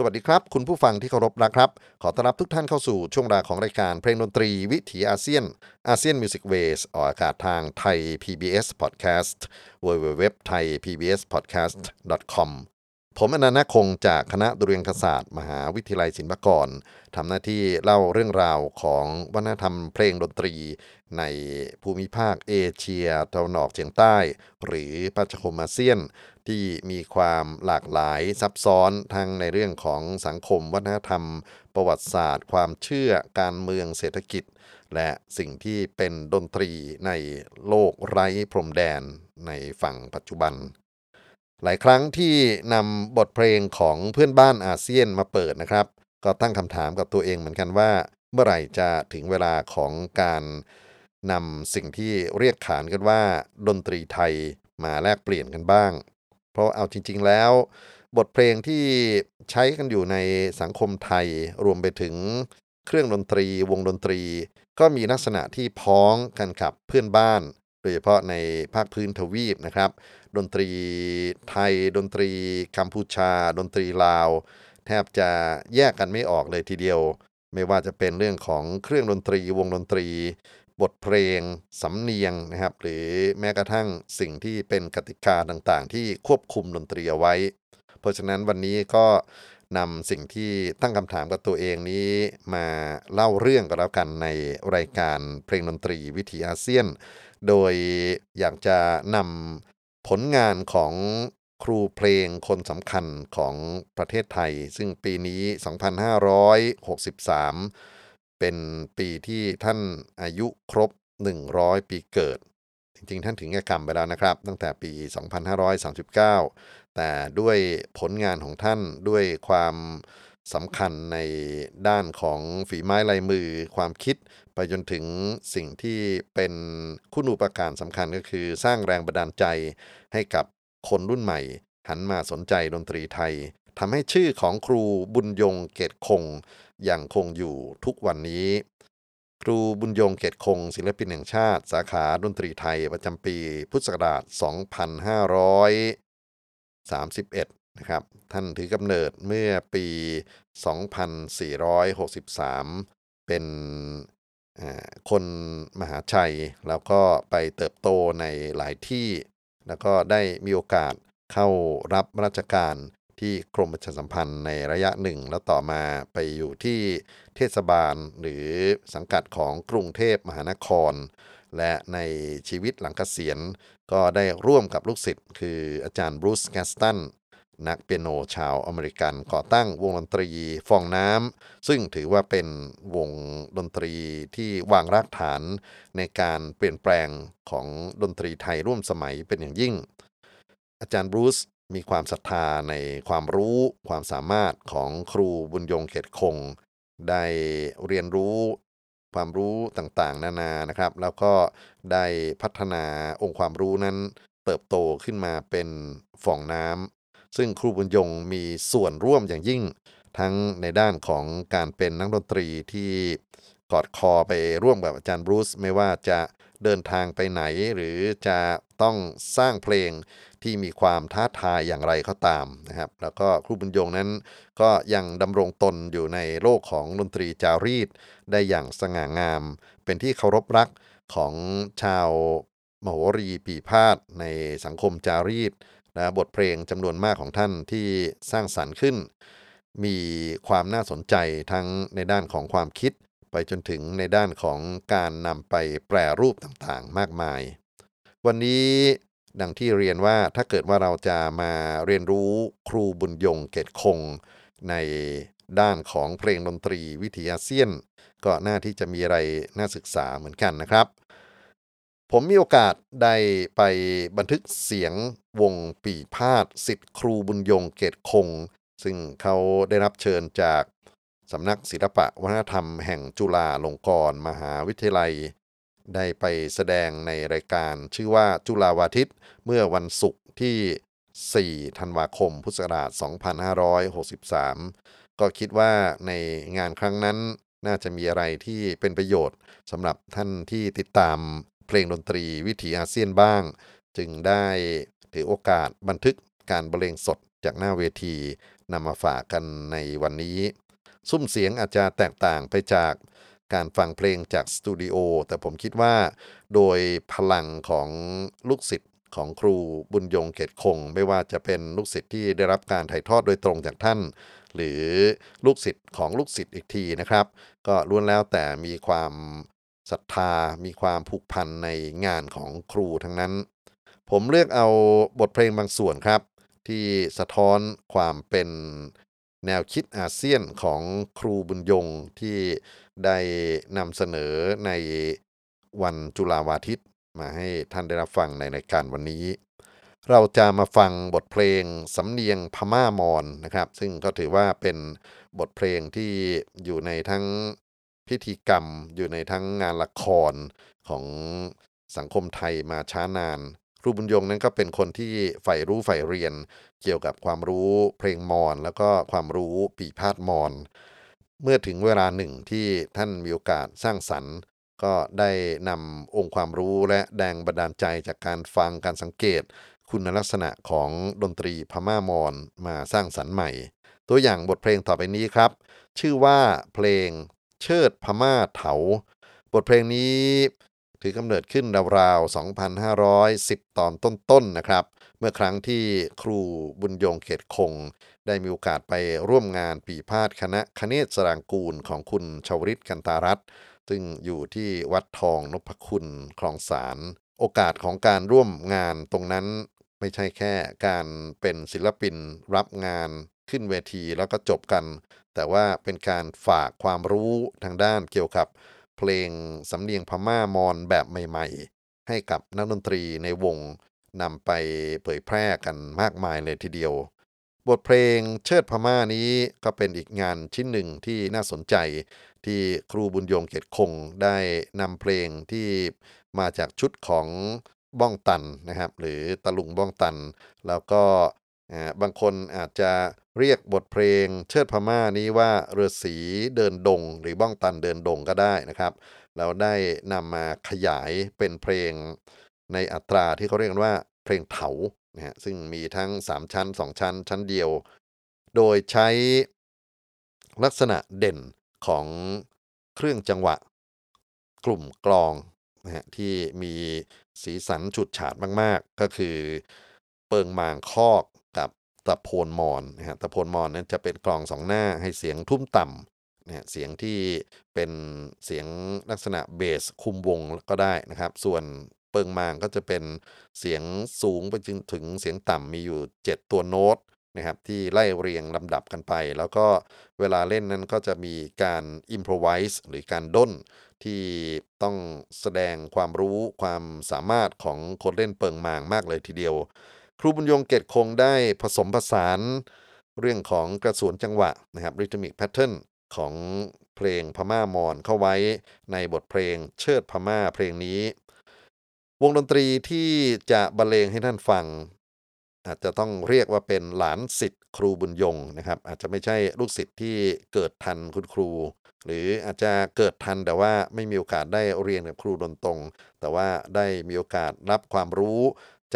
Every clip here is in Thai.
สวัสดีครับ คุณผู้ฟังที่เคารพนะครับ ขอต้อนรับทุกท่านเข้าสู่ช่วงเวลาของรายการเพลงดนตรีวิถีอาเซียนอาเซียน Music Wave ออกอากาศทางไทย PBS Podcast www thai PBS podcast com ผมอนันต์คงจากคณะดุริยางศาสตร์มหาวิทยาลัยศิลปากรทำหน้าที่เล่าเรื่องราวของวัฒนธรรมเพลงดนตรี ในภูมิภาคเอเชียตะวันออกเฉียงใต้ หรือประชาคมอาเซียน ที่มีความหลากหลายซับซ้อนทั้งในเรื่องของสังคมวัฒนธรรม ประวัติศาสตร์ ความเชื่อการเมืองเศรษฐกิจ และสิ่งที่เป็นดนตรีในโลกไร้พรมแดนในฝั่งปัจจุบัน หลายครั้งที่นำบทเพลงของเพื่อนบ้านอาเซียนมาเปิดนะครับ ก็ตั้งคำถามกับตัวเองเหมือนกันว่า เมื่อไหร่จะถึงเวลาของการนำสิ่งที่เรียกขานกันว่า ดนตรีไทยมาแลกเปลี่ยนกันบ้าง เพราะเอาจริง ๆ แล้ว บทเพลงที่ใช้กันอยู่ในสังคมไทยรวมไปถึงเครื่องดนตรีวงดนตรี ก็มีลักษณะที่พ้องกันกับเพื่อนบ้าน โดยเฉพาะในภาคพื้นทวีปนะครับ ดนตรีไทย ดนตรีกัมพูชา ดนตรีลาว แทบจะแยกกันไม่ออกเลยทีเดียว ไม่ว่าจะเป็นเรื่องของเครื่องดนตรีวงดนตรี บทเพลง สำเนียงนะครับ หรือแม้กระทั่งสิ่งที่เป็นกติกาต่างๆ ที่ควบคุมดนตรีเอาไว้ เพราะฉะนั้นวันนี้ก็นำสิ่งที่ตั้งคำถามกับตัวเองนี้มาเล่าเรื่องกันแล้วกันในรายการเพลงดนตรีวิถีอาเซียน โดยอยากจะนำผลงานของครูเพลงคนสำคัญของประเทศไทย ซึ่งปีนี้ 2563 เป็นปีที่ท่านอายุครบ 100 ปีเกิด จริงๆ ท่านถึงแก่กรรมไปแล้วนะครับ ตั้งแต่ปี 2539 แต่ด้วยผลงานของท่านด้วยความสำคัญในด้านของฝีไม้ลายมือความคิด ไปจนถึงสิ่งที่เป็นคุณูปการสำคัญก็คือสร้างแรงบันดาลใจให้กับคนรุ่นใหม่ หันมาสนใจดนตรีไทยทำให้ชื่อของครูบุญยงเกตคง ยังคงอยู่ทุกวันนี้ ครูบุญยงเกตคงศิลปินแห่งชาติ สาขาดนตรีไทยประจำปีพุทธศักราช 2531 นะครับ ท่านถือกำเนิดเมื่อปี 2463 เป็นคนมหาชัย แล้วก็ไปเติบโตในหลายที่ แล้วก็ได้มีโอกาสเข้ารับราชการ ที่กรมประชาสัมพันธ์ในระยะหนึ่ง แล้วต่อมาไปอยู่ที่เทศบาลหรือสังกัดของกรุงเทพมหานคร และในชีวิตหลังเกษียณ ก็ได้ร่วมกับลูกศิษย์คืออาจารย์บรูซแกสตันนักเปียโนชาวอเมริกันก่อตั้งวงดนตรีฟองน้ำซึ่งถือว่าเป็นวงดนตรีที่วางรากฐานในการเปลี่ยนแปลงของดนตรีไทยร่วมสมัยเป็นอย่างยิ่ง อาจารย์บรูซ มีความศรัทธาในความรู้ความสามารถของครูบุญยงเขตคง ได้เรียนรู้ความรู้ต่างๆ นานานะครับ แล้วก็ได้พัฒนาองค์ความรู้นั้นเติบโตขึ้นมาเป็นฝ่องน้ำซึ่งครูบุญยงมีส่วนร่วมอย่างยิ่ง ทั้งในด้านของการเป็นนักดนตรีที่กอดคอไปร่วมกับอาจารย์บรูซไม่ว่าจะ เดินทางไปไหนหรือจะต้องสร้างเพลงที่มีความท้าทายอย่างไรก็ตามนะครับ แล้วก็ครูบุญยงนั้นก็ยังดำรงตนอยู่ในโลกของดนตรีจารีต ได้อย่างสง่างาม เป็นที่เคารพรักของชาวมโหรีปีพาดในสังคมจารีตและบทเพลงจำนวนมากของท่านที่สร้างสรรค์ขึ้น มีความน่าสนใจทั้งในด้านของความคิด ไปจนถึงในด้านของการนำไปแปรรูปต่างๆ มากมาย วันนี้ดังที่เรียนว่าถ้าเกิดว่าเราจะมาเรียนรู้ครูบุญยงเกตคง ในด้านของเพลงดนตรีวิทยาเซียน ก็น่าที่จะมีอะไรน่าศึกษาเหมือนกันนะครับ ผมมีโอกาสได้ไปบันทึกเสียงวงปีพาดสิทธิ์ครูบุญยงเกตคง ซึ่งเขาได้รับเชิญจาก สำนักศิลปะวัฒนธรรมแห่งจุฬาลงกรณ์มหาวิทยาลัย ได้ไปแสดงในรายการชื่อว่าจุฬาวาทิตเมื่อวันศุกร์ที่ 4 ธันวาคม พุทธศักราช 2563 ก็คิดว่าในงานครั้งนั้นน่าจะมีอะไรที่เป็นประโยชน์สำหรับท่านที่ติดตามเพลงดนตรีวิถีอาเซียนบ้าง จึงได้ถือโอกาสบันทึกการบรรเลงสดจากหน้าเวทีนำมาฝากกันในวันนี้ ซุ้มเสียงอาจจะแตกต่างไปจากการฟังเพลงจากสตูดิโอ แต่ผมคิดว่าโดยพลังของลูกศิษย์ของครูบุญยงเกตคง ไม่ว่าจะเป็นลูกศิษย์ที่ได้รับการถ่ายทอดโดยตรงจากท่าน หรือลูกศิษย์ของลูกศิษย์อีกทีนะครับ ก็ล้วนแล้วแต่มีความศรัทธา มีความผูกพันในงานของครูทั้งนั้น ผมเลือกเอาบทเพลงบางส่วนครับ ที่สะท้อนความเป็น แนวคิดอาเซียนของครูบุญยงที่ได้นำเสนอในวันจุฬาวาทิตมาให้ท่านได้รับฟังในรายการวันนี้ เราจะมาฟังบทเพลงสำเนียงพม่ามอนนะครับ ซึ่งก็ถือว่าเป็นบทเพลงที่อยู่ในทั้งพิธีกรรม อยู่ในทั้งงานละครของสังคมไทยมาช้านาน ครูบุญยงนั้นก็เป็นคนที่ใฝ่รู้ใฝ่เรียน เกี่ยวกับความรู้เพลงมอนแล้วก็ความรู้ปีพาดมอนเมื่อถึงเวลาหนึ่งที่ท่านมีโอกาสสร้างสรรค์ ก็ได้นำองค์ความรู้และแรงบันดาลใจจากการฟังการสังเกต คุณลักษณะของดนตรีพม่ามอนมาสร้างสรรค์ใหม่ ตัวอย่างบทเพลงต่อไปนี้ครับ ชื่อว่าเพลงเชิดพม่าเถา บทเพลงนี้ ถือกำเนิดขึ้นราวๆ 2,510 ตอนต้นๆนะครับ เมื่อครั้งที่ครูบุญยงเขตคง ได้มีโอกาสไปร่วมงานปีพาดคณะคเนศสรางกูลของคุณชาวริตกันตารัตซึ่งอยู่ที่วัดทองนพคุณคลองสาร โอกาสของการร่วมงานตรงนั้นไม่ใช่แค่การเป็นศิลปินรับงานขึ้นเวทีแล้วก็จบกัน แต่ว่าเป็นการฝากความรู้ทางด้านเกี่ยวกับ เพลงสำเนียงพม่ามอนแบบใหม่ๆ ให้กับนักดนตรีในวงนำไปเผยแพร่กันมากมายเลยทีเดียว บทเพลงเชิดพม่านี้ก็เป็นอีกงานชิ้นหนึ่งที่น่าสนใจที่ครูบุญยงเกตคงได้นำเพลงที่มาจากชุดของบ้องตันนะครับ หรือตะลุงบ้องตัน แล้วก็ บางคนอาจจะเรียกบทเพลงเชิดพม่านี้ว่าเรือสีเดินดง หรือบ้องตันเดินดงก็ได้นะครับแล้วได้นำมาขยายเป็นเพลงในอัตราที่เขาเรียกกันว่าเพลงเถานะฮะซึ่งมีทั้ง 3 ชั้น 2 ชั้น ชั้นเดียว โดยใช้ลักษณะเด่นของเครื่องจังหวะ กลุ่มกลองนะฮะที่มีสีสันฉุดฉาดมาก ๆ ก็คือเปิงมางคอก ตะโพนมอนนะฮะตะโพนมอนนั้นจะเป็นกลองสองหน้าให้เสียงทุ่มต่ำเนะฮะเสียงที่เป็นเสียงลักษณะเบสคุมวงก็ได้นะครับ ส่วนเปิงมางก็จะเป็นเสียงสูงไปจนถึงเสียงต่ำมีอยู่ 7 ตัวโน้ตนะครับที่ไล่เรียงลำดับกันไป แล้วก็เวลาเล่นนั้นก็จะมีการ improvise หรือการด้นที่ต้องแสดงความรู้ความสามารถของคนเล่นเปิงมางมากเลยทีเดียว ครูบุญยงค์ เกตุคงได้ผสมผสานเรื่องของกระสวนจังหวะนะครับ rhythmic pattern ของเพลงพม่ามอญเข้าไว้ในบทเพลงเชิดพม่าเพลงนี้ วงดนตรีที่จะบรรเลงให้ท่านฟัง อาจจะต้องเรียกว่าเป็นหลานสิทธิ์ครูบุญยงนะครับ อาจจะไม่ใช่ลูกศิษย์ที่เกิดทันคุณครู หรืออาจจะเกิดทันแต่ว่าไม่มีโอกาสได้เรียนกับครูดนตรง แต่ว่าได้มีโอกาสรับความรู้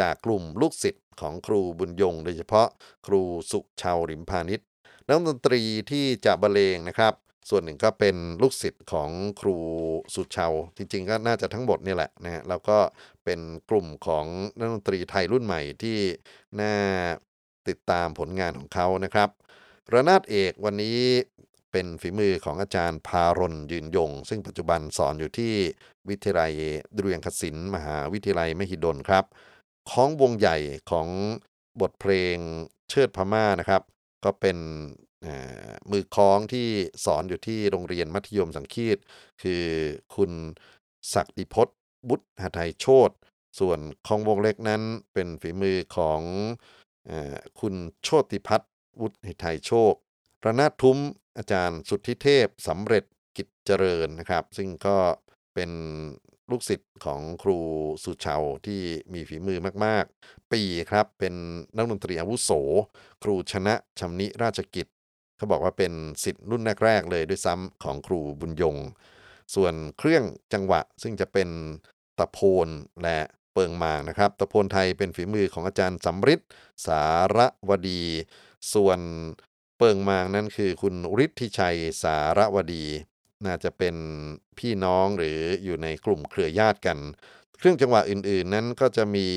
จากกลุ่มลูกศิษย์ ของครูบุญยง โดยเฉพาะครูสุชาวริมพานิชนักดนตรีที่จะบรรเลงนะครับ ส่วนหนึ่งก็เป็นลูกศิษย์ของครูสุชาวจริง ๆ ก็น่าจะทั้งหมดนี่แหละนะฮะแล้วก็เป็นกลุ่มของนักดนตรีไทยรุ่นใหม่ที่น่าติดตามผลงานของเขานะครับระนาดเอกวันนี้เป็นฝีมือของอาจารย์พารนยืนยง ซึ่งปัจจุบันสอนอยู่ที่วิทยาลัยดุริยงคศิลป์มหาวิทยาลัยมหิดลครับ ของวงใหญ่ของบทเพลงเชิดพม่านะครับ ก็เป็นมือคล้องที่สอนอยู่ที่โรงเรียนมัธยมสังคีต คือคุณศักดิพจน์บุตรหทัยโชตส่วนของวงเล็กนั้นเป็นฝีมือของอคุณโชติพัฒน์วุฒิไทยโชคระนาดทุ้มอาจารย์สุทธิเทพสำเร็จกิจเจริญนะครับ ซึ่งก็เป็น ลูกศิษย์ของครูสุชาวที่มีฝีมือมาก ๆ ปีครับเป็นนักดนตรีอาวุโส ครูชนะชำนิราชกิจ เขาบอกว่าเป็นสิทธิ์รุ่นแรก ๆ เลยด้วยซ้ำของครูบุญยง ส่วนเครื่องจังหวะซึ่งจะเป็นตะโพนและเปิงมางนะครับ ตะโพนไทยเป็นฝีมือของอาจารย์สำริดสารวดี ส่วนเปิงมางนั่นคือคุณฤทธิชัยสารวดี น่าจะเป็นพี่น้องหรืออยู่ในกลุ่มเครือญาติกัน เครื่องจังหวะอื่นๆนั้นก็จะมี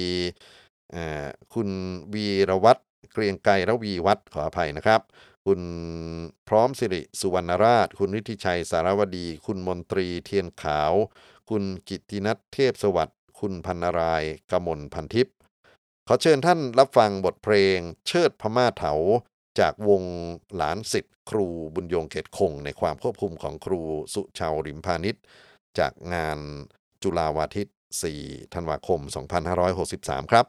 คุณวีรวัตรเกรียงไกรระวีวัฒขออภัยนะครับ คุณพร้อมสิริสุวรรณราช คุณฤทธิชัยสารวดี คุณมนตรีเทียนขาว คุณกิตินัทเทพสวัสดิ์คุณพันนารายกมลพันทิพย์ขอเชิญท่านรับฟังบทเพลงเชิดพม่าเถา จากวงหลานสิทธิ์ครูบุญยงเขตคง ในความควบคุมของครูสุชาวริมพาณิชจากงานจุฬาวาทิต4ธันวาคม 2563 ครับ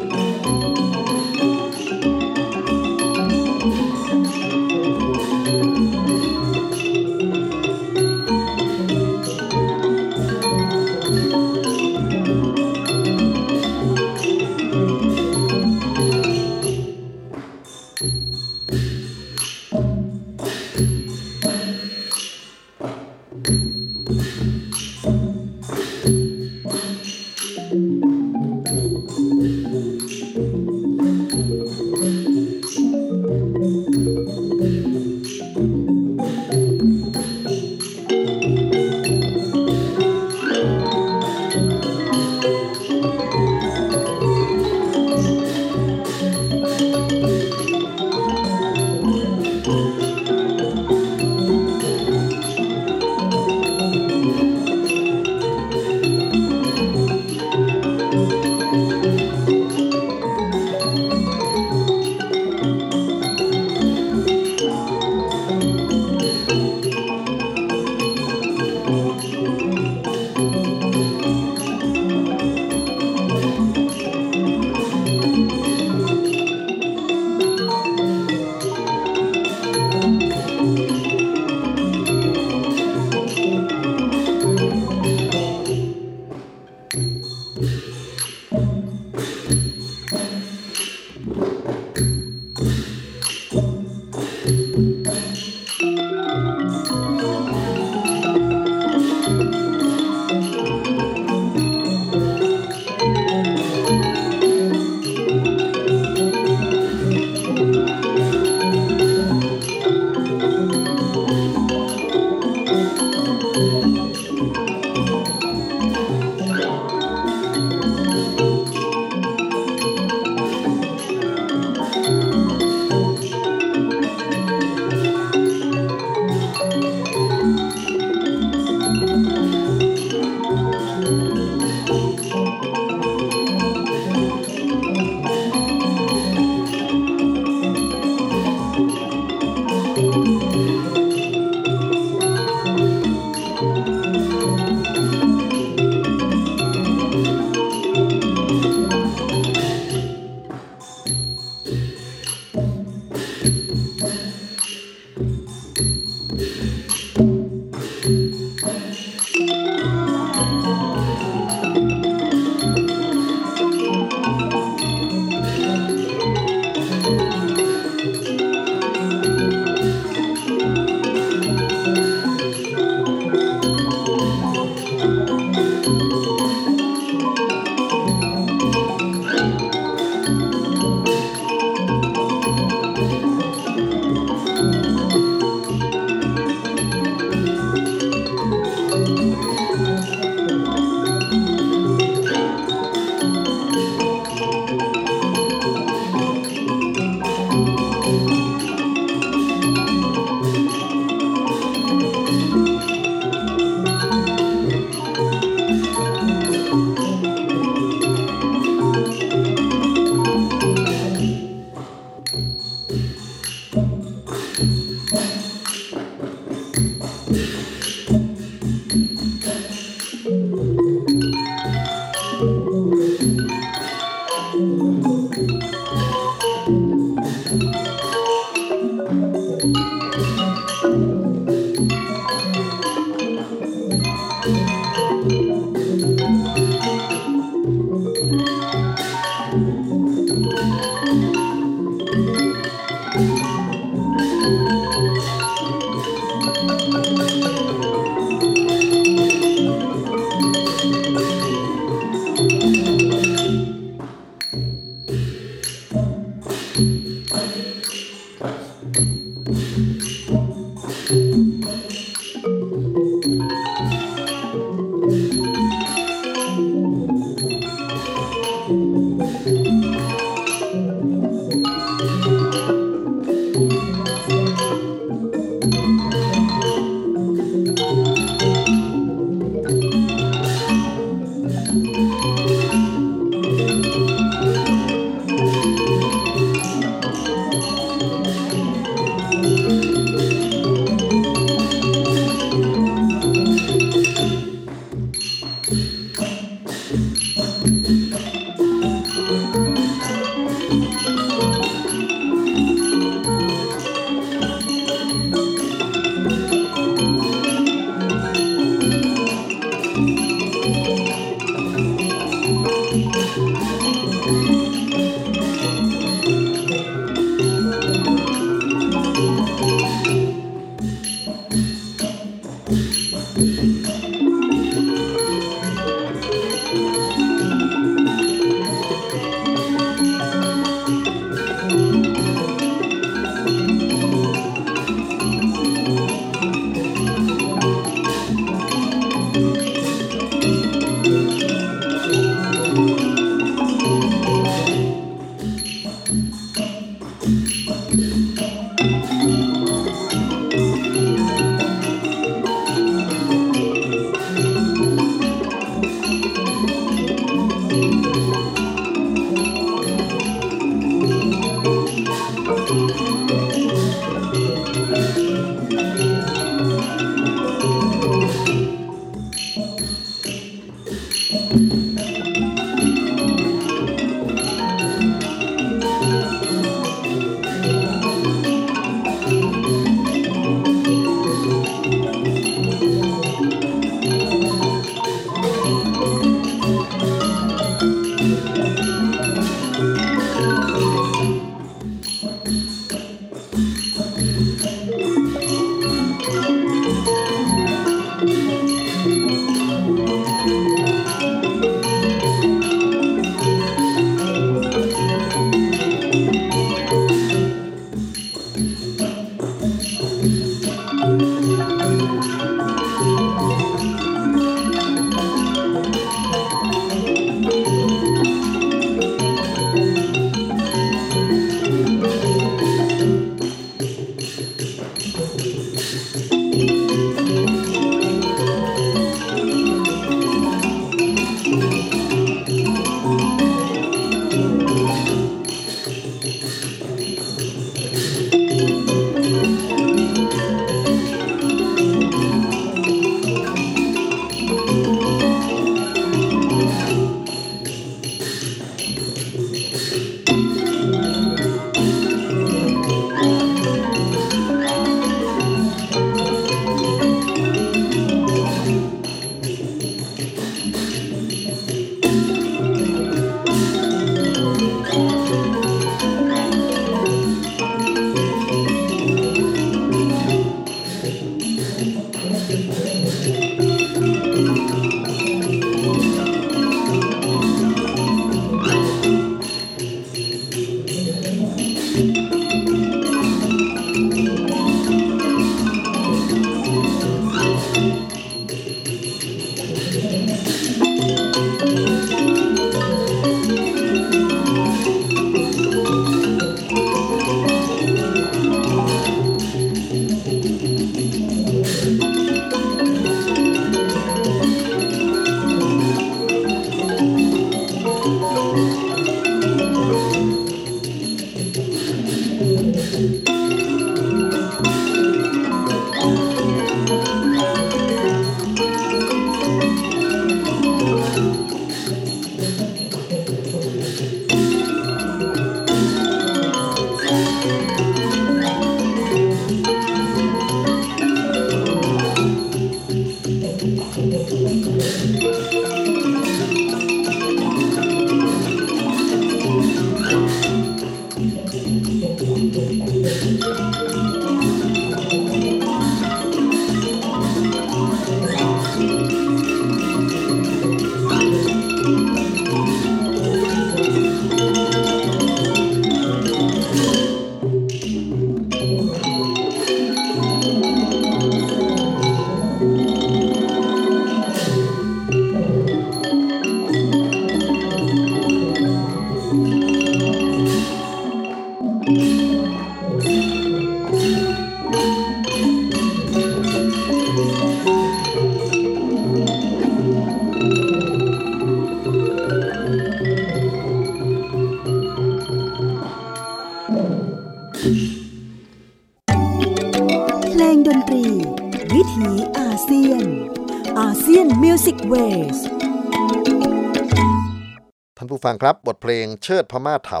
านผู้ฟังครับบทเพลงเชิดพม่าเถา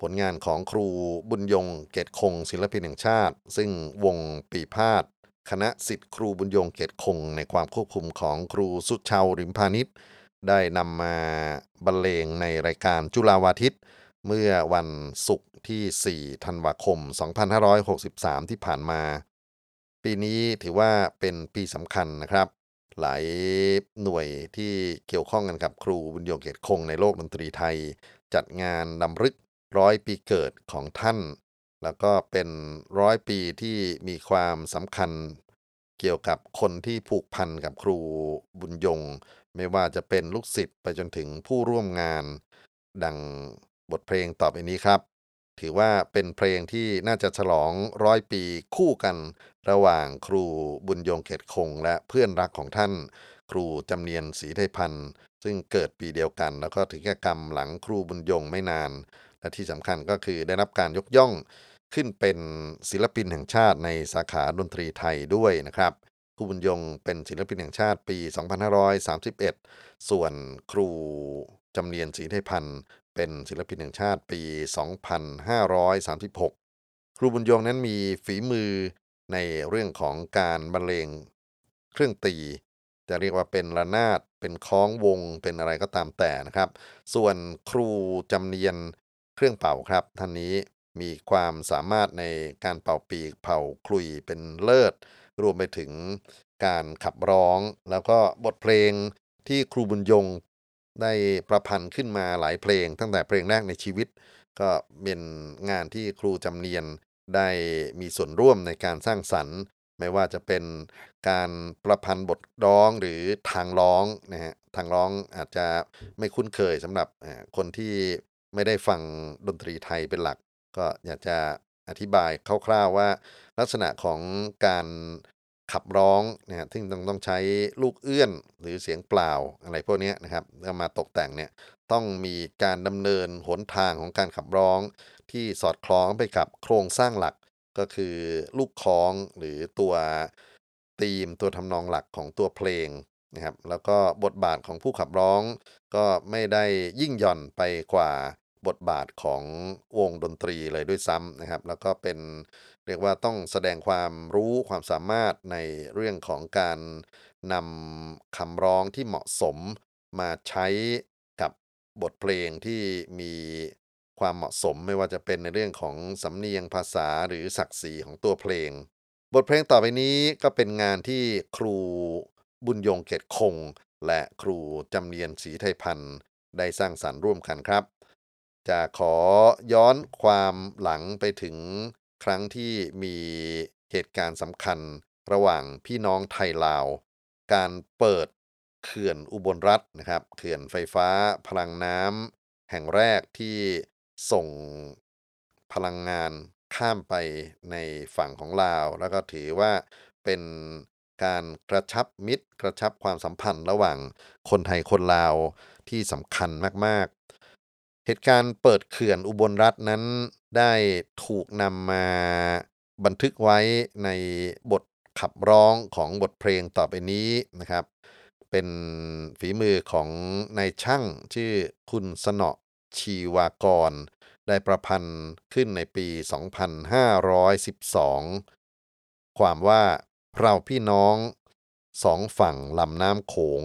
ผลงานของครูบุญยงเกตคงศิลปินแห่งชาติ ซึ่งวงปีพาดคณะสิทธิ์ครูบุญยงเกตคง ในความควบคุมของครูสุชาวริมพานิชได้นำมาบรรเลงในรายการจุฬาวาทิตเมื่อวันศุกร์ที่ 4 ธันวาคม 2563 ที่ผ่านมา ปีนี้ถือว่าเป็นปีสำคัญนะครับ หลายหน่วยที่เกี่ยวข้องกันกับครูบุญโยงเกตคงในโลกดนตรีไทย จัดงานนำรึกร้อยปีเกิดของท่าน แล้วก็เป็นร้อยปีที่มีความสำคัญเกี่ยวกับคนที่ผูกพันกับครูบุญยง ไม่ว่าจะเป็นลูกศิษย์ไปจนถึงผู้ร่วมงาน ดังบทเพลงต่อไปนี้ครับ ถือว่าเป็นเพลงที่น่าจะฉลองร้อยปีคู่กัน ระหว่างครูบุญยงเขตคง และเพื่อนรักของท่าน ครูจำเนียนศรีไทยพันธ์ซึ่งเกิดปีเดียวกัน แล้วก็ถึงแก่กรรมหลังครูบุญยงไม่นาน และที่สำคัญก็คือได้รับการยกย่องขึ้นเป็นศิลปินแห่งชาติในสาขาดนตรีไทยด้วยนะครับครูบุญยงเป็นศิลปินแห่งชาติปี 2531 ส่วนครูจำเนียนศรีไทยพันธ์เป็นศิลปินแห่งชาติปี 2536 ครูบุญยงนั้นมีฝีมือ ในเรื่องของการบรรเลงเครื่องตี จะเรียกว่าเป็นระนาด เป็นคล้องวงเป็นอะไรก็ตามแต่นะครับ ส่วนครูจำเนียนเครื่องเป่าครับท่านนี้มีความสามารถในการเป่าปีกเป่าคลุยเป็นเลิศ รวมไปถึงการขับร้อง แล้วก็บทเพลงที่ครูบุญยงได้ประพันธ์ขึ้นมาหลายเพลง ตั้งแต่เพลงแรกในชีวิต ก็เป็นงานที่ครูจำเนียน ได้มีส่วนร่วมในการสร้างสรรค์ ไม่ว่าจะเป็นการประพันธ์บทร้องหรือทางร้องนะฮะทางร้องอาจจะไม่คุ้นเคยสำหรับคนที่ไม่ได้ฟังดนตรีไทยเป็นหลัก ก็อยากจะอธิบายคร่าวๆว่า ลักษณะของการขับร้องนะฮะที่ต้องต้องใช้ลูกเอื้อนหรือเสียงเปล่าอะไรพวกนี้นะครับเอามาตกแต่งเนี่ย ต้องมีการดำเนินหนทางของการขับร้อง ที่สอดคล้องไปกับโครงสร้างหลักก็คือลูกคล้องหรือตัวธีมตัวทำนองหลักของตัวเพลงนะครับแล้วก็บทบาทของผู้ขับร้อง ก็ไม่ได้ยิ่งหย่อนไปกว่าบทบาทของวงดนตรีเลยด้วยซ้ำนะครับ แล้วก็เป็นเรียกว่าต้องแสดงความรู้ความสามารถในเรื่องของการนำคำร้องที่เหมาะสมมาใช้ บทเพลงที่มีความเหมาะสมไม่ว่าจะเป็นในเรื่องของสำเนียงภาษาหรือศักดิ์ศรีของตัวเพลง บทเพลงต่อไปนี้ก็เป็นงานที่ครูบุญยงเกตคง และครูจำเนียนศรีไทยพันธ์ได้สร้างสรรค์ร่วมกันครับ จะขอย้อนความหลังไปถึงครั้งที่มีเหตุการณ์สำคัญระหว่างพี่น้องไทยลาว การเปิด เขื่อนอุบลรัฐนะครับ เขื่อนไฟฟ้าพลังน้ำแห่งแรกที่ส่งพลังงานข้ามไปในฝั่งของลาว แล้วก็ถือว่าเป็นการกระชับมิตร กระชับความสัมพันธ์ระหว่างคนไทยคนลาวที่สำคัญมาก ๆ เหตุการณ์เปิดเขื่อนอุบลรัฐนั้นได้ถูกนำมาบันทึกไว้ในบทขับร้องของบทเพลงต่อไปนี้นะครับ เป็นฝีมือของนายช่างชื่อคุณสนอชีวากร ได้ประพันธ์ขึ้นในปี 2512 ความว่าเราพี่น้องสองฝั่งลำน้ำโขง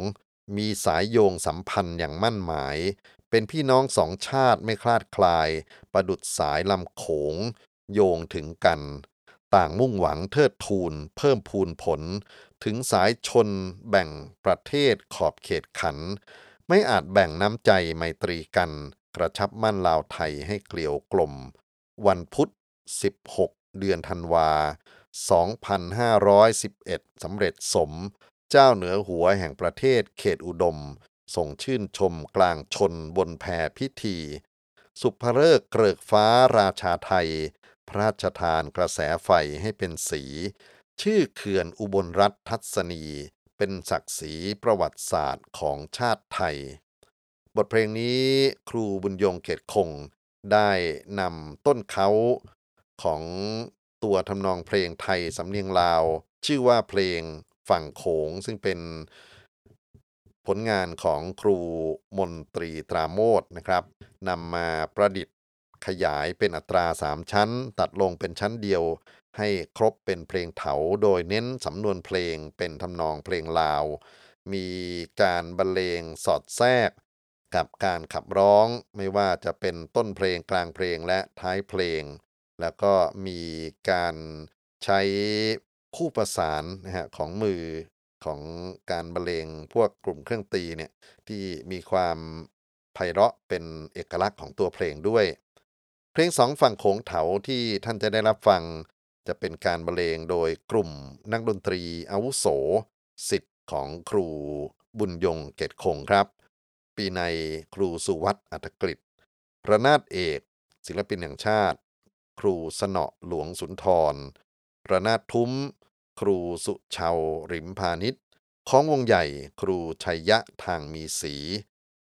มีสายโยงสัมพันธ์อย่างมั่นหมาย เป็นพี่น้องสองชาติไม่คลาดคลาย ประดุดสายลำโขง โยงถึงกัน ต่างมุ่งหวังเทิดทูน เพิ่มพูนผล ถึงสายชนแบ่งประเทศขอบเขตขัน ไม่อาจแบ่งน้ำใจไมตรีกัน กระชับมั่นลาวไทยให้เกลียวกลม วันพุธ 16 เดือนธันวา 2511 สำเร็จสม เจ้าเหนือหัวแห่งประเทศเขตอุดม ส่งชื่นชมกลางชนบนแพพิธี สุภเริกเกริกฟ้าราชาไทย พระราชทานกระแสไฟให้เป็นสี ชื่อเขื่อนอุบลรัฐทัศนี เป็นศักดิ์ศรีประวัติศาสตร์ของชาติไทย บทเพลงนี้ครูบุญยงเกตคงได้นำต้นเขาของตัวทำนองเพลงไทยสำเนียงลาว ชื่อว่าเพลงฝั่งโขงซึ่งเป็นผลงานของครูมนตรีตราโมดนะครับนำมาประดิษฐ์ขยายเป็นอัตราสามชั้น ตัดลงเป็นชั้นเดียว ให้ครบเป็นเพลงเถาโดยเน้นสำนวนเพลงเป็นทำนองเพลงลาว มีการบรรเลงสอดแทรก กับการขับร้องไม่ว่าจะเป็นต้นเพลงกลางเพลงและท้ายเพลง แล้วก็มีการใช้คู่ประสานนะฮะของมือของการบรรเลงพวกกลุ่มเครื่องตีเนี่ยที่มีความไพเราะเป็นเอกลักษณ์ของตัวเพลงด้วย เพลงสองฝั่งโขงเถาที่ท่านจะได้รับฟัง จะเป็นการบรรเลงโดยกลุ่มนักดนตรีอาวุโสสิทธิ์ของครูบุญยงเกตคงครับ ปีในครูสุวัตอัตกฤษระนาดเอก ศิลปินแห่งชาติ ครูสนอหลวงสุนทรระนาดทุ้ม ครูสุชาวริมพาณิชย์ของวงใหญ่ครูชัยยะทางมีสี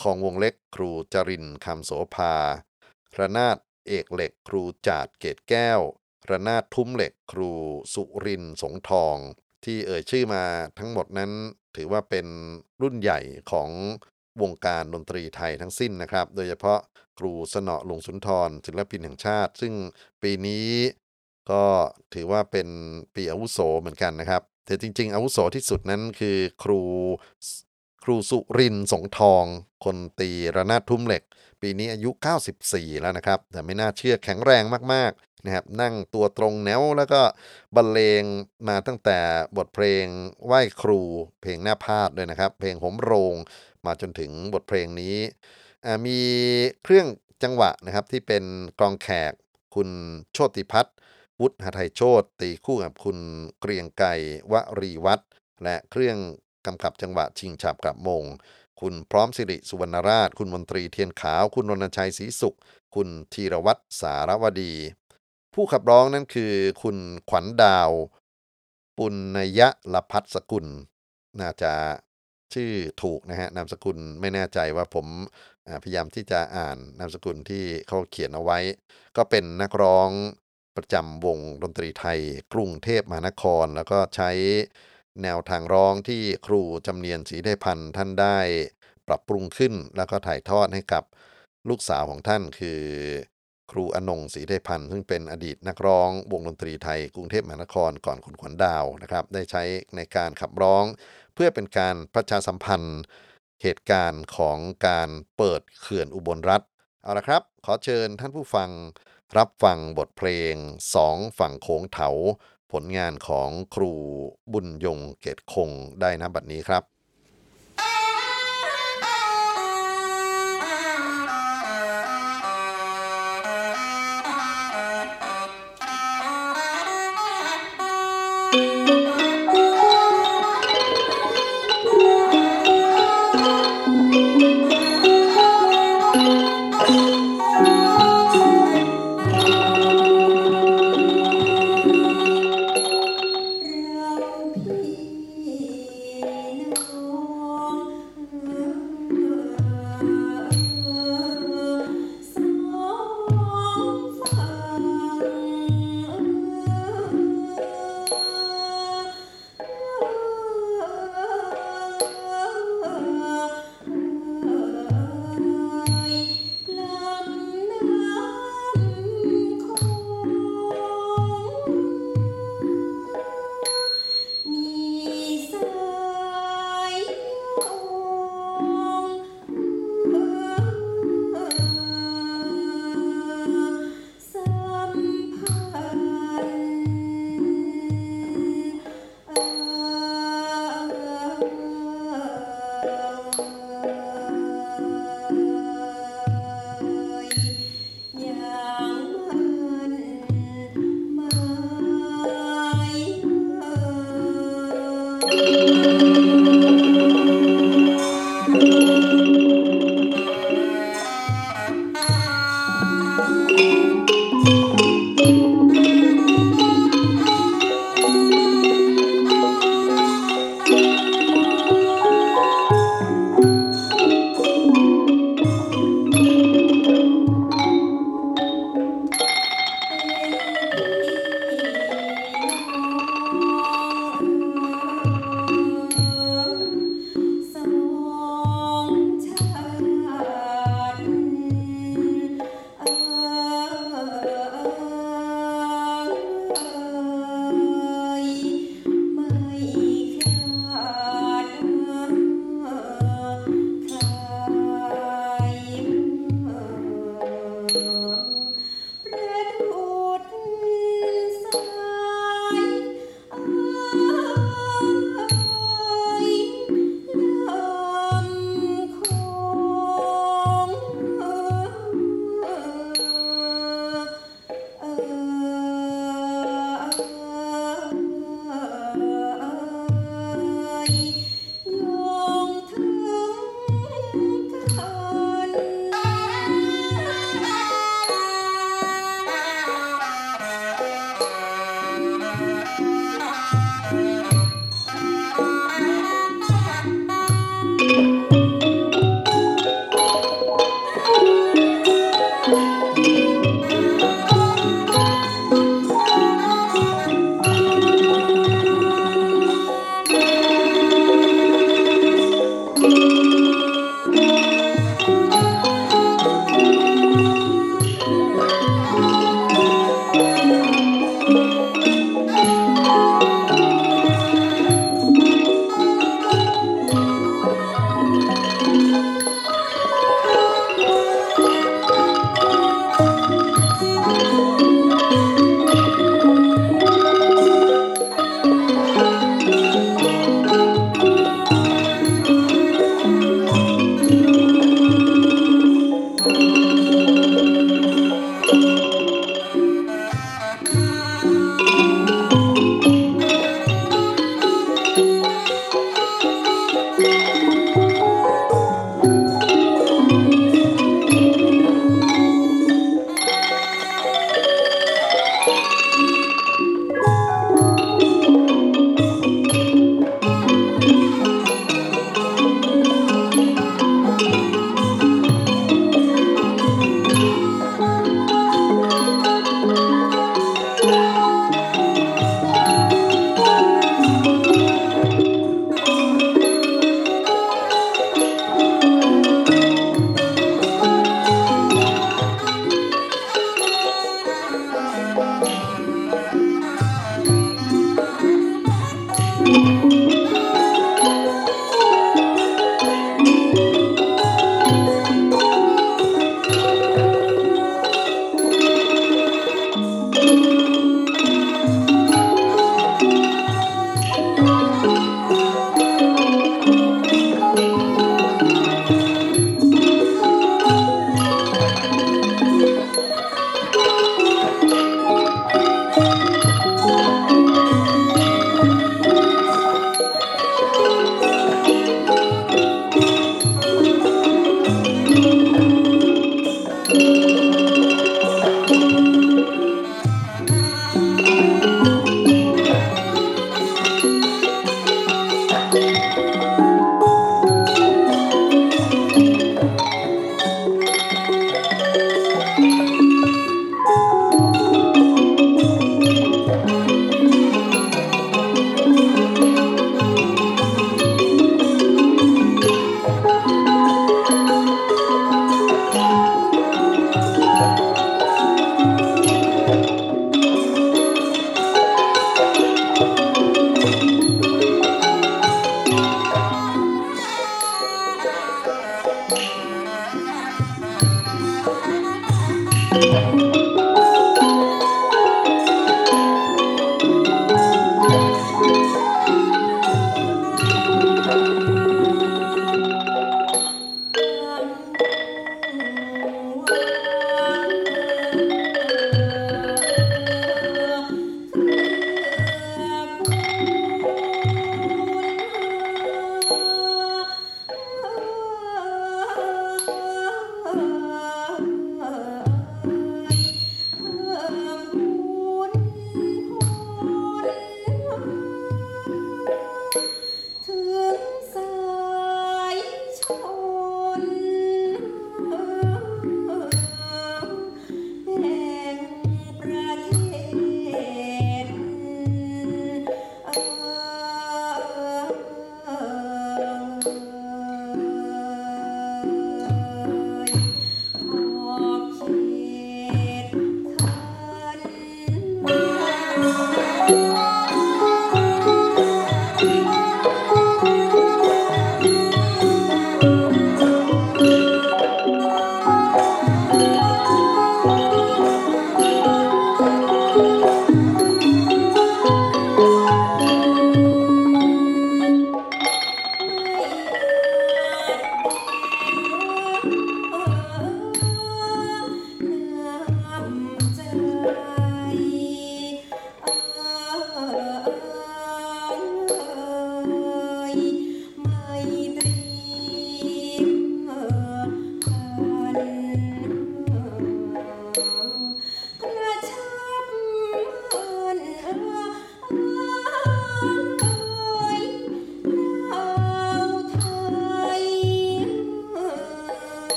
ของวงเล็กครูจรินคำโสภาระนาดเอกเหล็กครูจาดเกตแก้ว ระนาดทุ้มเหล็กครูสุรินสงทอง ที่เอ่ยชื่อมาทั้งหมดนั้น ถือว่าเป็นรุ่นใหญ่ของวงการดนตรีไทยทั้งสิ้นนะครับ โดยเฉพาะครูสนอหลวงสุนทรศิลปินแห่งชาติ ซึ่งปีนี้ก็ถือว่าเป็นปีอาวุโสเหมือนกันนะครับ แต่จริง ๆ อาวุโสที่สุดนั้นคือครูครูสุรินสงทอง คนตีระนาดทุ่มเหล็ก ปีนี้อายุ 94 แล้วนะครับ แต่ไม่น่าเชื่อแข็งแรงมากๆนะครับนั่งตัวตรงแนวแล้วก็บรรเลงมาตั้งแต่บทเพลงไหว้ครู เพลงหน้าพาดด้วยนะครับ เพลงหมโรง มาจนถึงบทเพลงนี้ มีเครื่องจังหวะนะครับที่เป็นกลองแขกคุณโชติพัฒน์วุฒิหทัยโชตตีคู่กับคุณเกรียงไก่วรีวัฒน์และเครื่องกำกับจังหวะชิงฉับกับมง คุณพร้อมสิริสุวรรณราช คุณมนตรีเทียนขาว คุณรณชัยศรีสุข คุณธีรวัตรสารวดี ผู้ขับร้องนั่นคือ คุณขวัญดาว ปุณยะละพัฒสกุล น่าจะชื่อถูกนะฮะนามสกุลไม่แน่ใจว่าผมพยายามที่จะอ่านนามสกุลที่เขาเขียนเอาไว้ ก็เป็นนักร้องประจำวงดนตรีไทย กรุงเทพมหานคร แล้วก็ใช้ แนวทางร้องที่ครูจำเนียนศรีได้พันธ์ท่านได้ปรับปรุงขึ้นแล้วก็ถ่ายทอดให้กับลูกสาวของท่านคือ ครูอนงศรีได้พันธ์ซึ่งเป็นอดีตนักร้อง วงดนตรีไทย กรุงเทพมหานครก่อนคุณขวัญดาวนะครับ ได้ใช้ในการขับร้อง เพื่อเป็นการประชาสัมพันธ์ เหตุการณ์ของการเปิดเขื่อนอุบลรัฐเอาละครับ ขอเชิญท่านผู้ฟังรับฟังบทเพลงสองฝั่งโขงเถา ผลงานของครูบุญยงเกตคงได้นะบัดนี้ครับ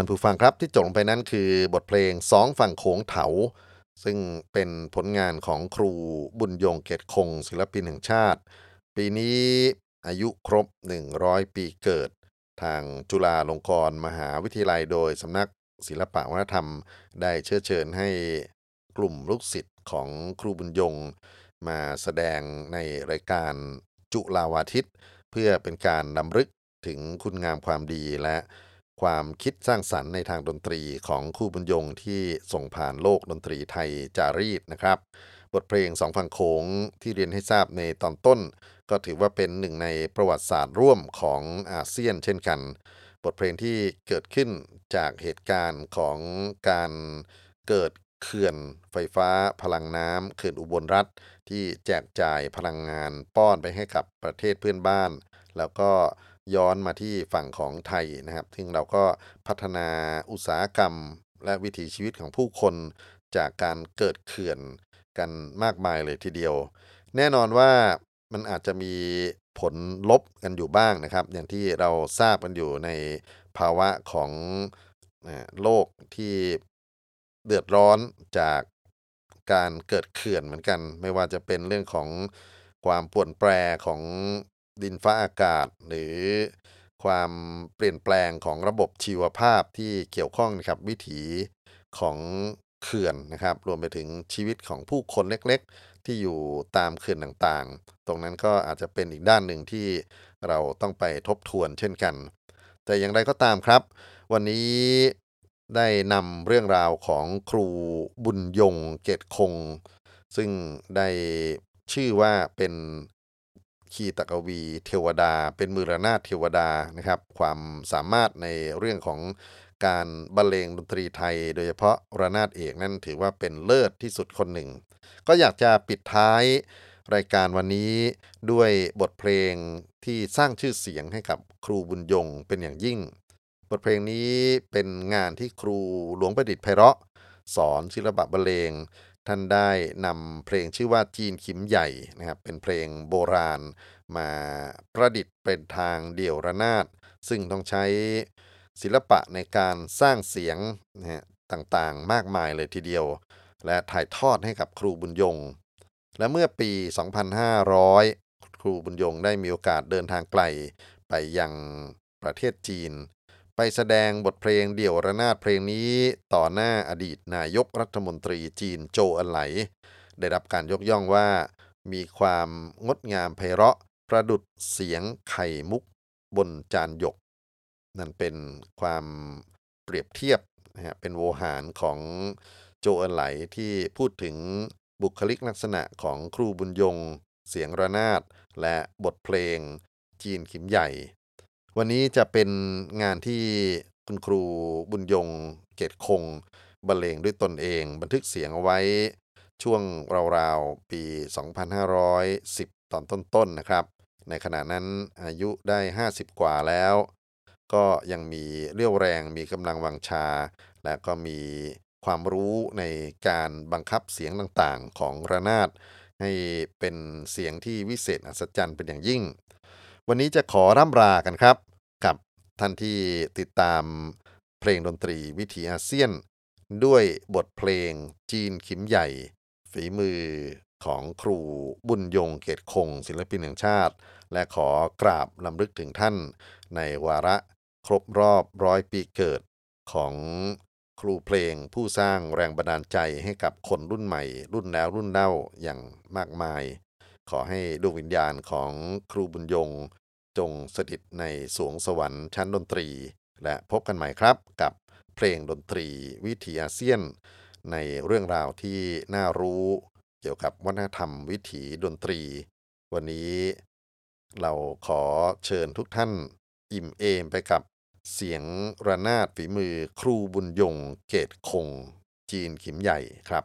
ท่านผู้ฟังครับที่จบลงไปนั้นคือบทเพลงสองฝั่งโขงเถา ซึ่งเป็นผลงานของครูบุญยงเกตคง ศิลปินแห่งชาติ ปีนี้อายุครบ 100 ปีเกิด ทางจุฬาลงกรณ์มหาวิทยาลัยโดยสำนักศิลปะวัฒนธรรม ได้เชิญเชิญให้กลุ่มลูกศิษย์ของครูบุญยง มาแสดงในรายการจุลาวาทิต เพื่อเป็นการนำลึกถึงคุณงามความดีและ ความคิดสร้างสรรค์ในทางดนตรีของครูบุญยงที่ส่งผ่านโลกดนตรีไทยจารีตนะครับ บทเพลงสองฝั่งโขงที่เรียนให้ทราบในตอนต้น ก็ถือว่าเป็นหนึ่งในประวัติศาสตร์ร่วมของอาเซียนเช่นกัน บทเพลงที่เกิดขึ้นจากเหตุการณ์ของการเกิดเขื่อนไฟฟ้าพลังน้ำเขื่อนอุบลรัฐ ที่แจกจ่ายพลังงานป้อนไปให้กับประเทศเพื่อนบ้าน แล้วก็ ย้อนมาที่ฝั่งของไทยนะครับ ซึ่งเราก็พัฒนาอุตสาหกรรม และวิถีชีวิตของผู้คนจากการเกิดเขื่อนกันมากมายเลยทีเดียว แน่นอนว่ามันอาจจะมีผลลบกันอยู่บ้างนะครับ อย่างที่เราทราบกันอยู่ในภาวะของโลกที่เดือดร้อนจากการเกิดเขื่อนเหมือนกัน ไม่ว่าจะเป็นเรื่องของความป่วนแปรของ ดินฟ้าอากาศ หรือความเปลี่ยนแปลงของระบบชีวภาพที่เกี่ยวข้องนะครับวิถีของเขื่อนนะครับ รวมไปถึงชีวิตของผู้คนเล็กๆ ที่อยู่ตามเขื่อนต่างๆ ตรงนั้นก็อาจจะเป็นอีกด้านหนึ่งที่เราต้องไปทบทวนเช่นกัน แต่อย่างไรก็ตามครับ วันนี้ได้นำเรื่องราวของครูบุญยงเกตคง ซึ่งได้ชื่อว่าเป็น ขีตกวีเทวดา เป็นมือระนาดเทวดานะครับ ความสามารถในเรื่องของการบรรเลงดนตรีไทย โดยเฉพาะระนาดเอกนั่นถือว่าเป็นเลิศที่สุดคนหนึ่ง ก็อยากจะปิดท้ายรายการวันนี้ด้วยบทเพลงที่สร้างชื่อเสียงให้กับครูบุญยงเป็นอย่างยิ่ง บทเพลงนี้เป็นงานที่ครูหลวงประดิษฐ์ไพเราะ สอนศิลปะบรรเลง ท่านได้นำเพลงชื่อว่าจีนขิมใหญ่นะครับเป็นเพลงโบราณ มาประดิษฐ์เป็นทางเดี่ยวระนาด ซึ่งต้องใช้ศิลปะในการสร้างเสียงนะฮะต่างๆ มากมายเลยทีเดียว และถ่ายทอดให้กับครูบุญยง และเมื่อปี 2500 ครูบุญยงได้มีโอกาสเดินทางไกล ไปยังประเทศจีน ไปแสดงบทเพลงเดี่ยวระนาดเพลงนี้ต่อหน้าอดีตนายกรัฐมนตรีจีนโจอันไหล ได้รับการยกย่องว่า มีความงดงามไพเราะประดุดเสียงไข่มุกบนจานหยก นั่นเป็นความเปรียบเทียบนะฮะเป็นโวหารของโจอันไหลที่พูดถึงบุคลิกลักษณะของครูบุญยง เสียงระนาด และบทเพลงจีนขิมใหญ่ วันนี้จะเป็นงานที่คุณครูบุญยง เกตคงบรรเลงด้วยตนเอง บันทึกเสียงเอาไว้ช่วงราวๆ ปี 2510 ตอนต้นๆนนะครับ ในขณะนั้นอายุได้ 50 กว่าแล้ว ก็ยังมีเรี่ยวแรงมีกำลังวังชา และก็มีความรู้ในการบังคับเสียงต่างๆ ของระนาด ให้เป็นเสียงที่วิเศษอัศจรรย์เป็นอย่างยิ่ง วันนี้จะขอร่ำรากันครับกับ ท่านที่ติดตามเพลงดนตรีวิถีอาเซียน ด้วยบทเพลงจีนขิมใหญ่ ฝีมือของครูบุญยงเกตคง ศิลปินแห่งชาติ และขอกราบลำลึกถึงท่าน ในวาระครบรอบร้อยปีเกิดของครูเพลงผู้สร้างแรงบันดาลใจให้กับคนรุ่นใหม่ รุ่นแล้วรุ่นเล่าอย่างมากมาย ขอให้ดวงวิญญาณของครูบุญยง จงสถิตในสวงสวรรค์ชั้นดนตรี และพบกันใหม่ครับกับเพลงดนตรีวิถีอาเซียน ในเรื่องราวที่น่ารู้เกี่ยวกับวัฒนธรรมวิถีดนตรี วันนี้เราขอเชิญทุกท่านอิ่มเอมไปกับเสียงระนาดฝีมือครูบุญยงเกตคง จีนขิมใหญ่ครับ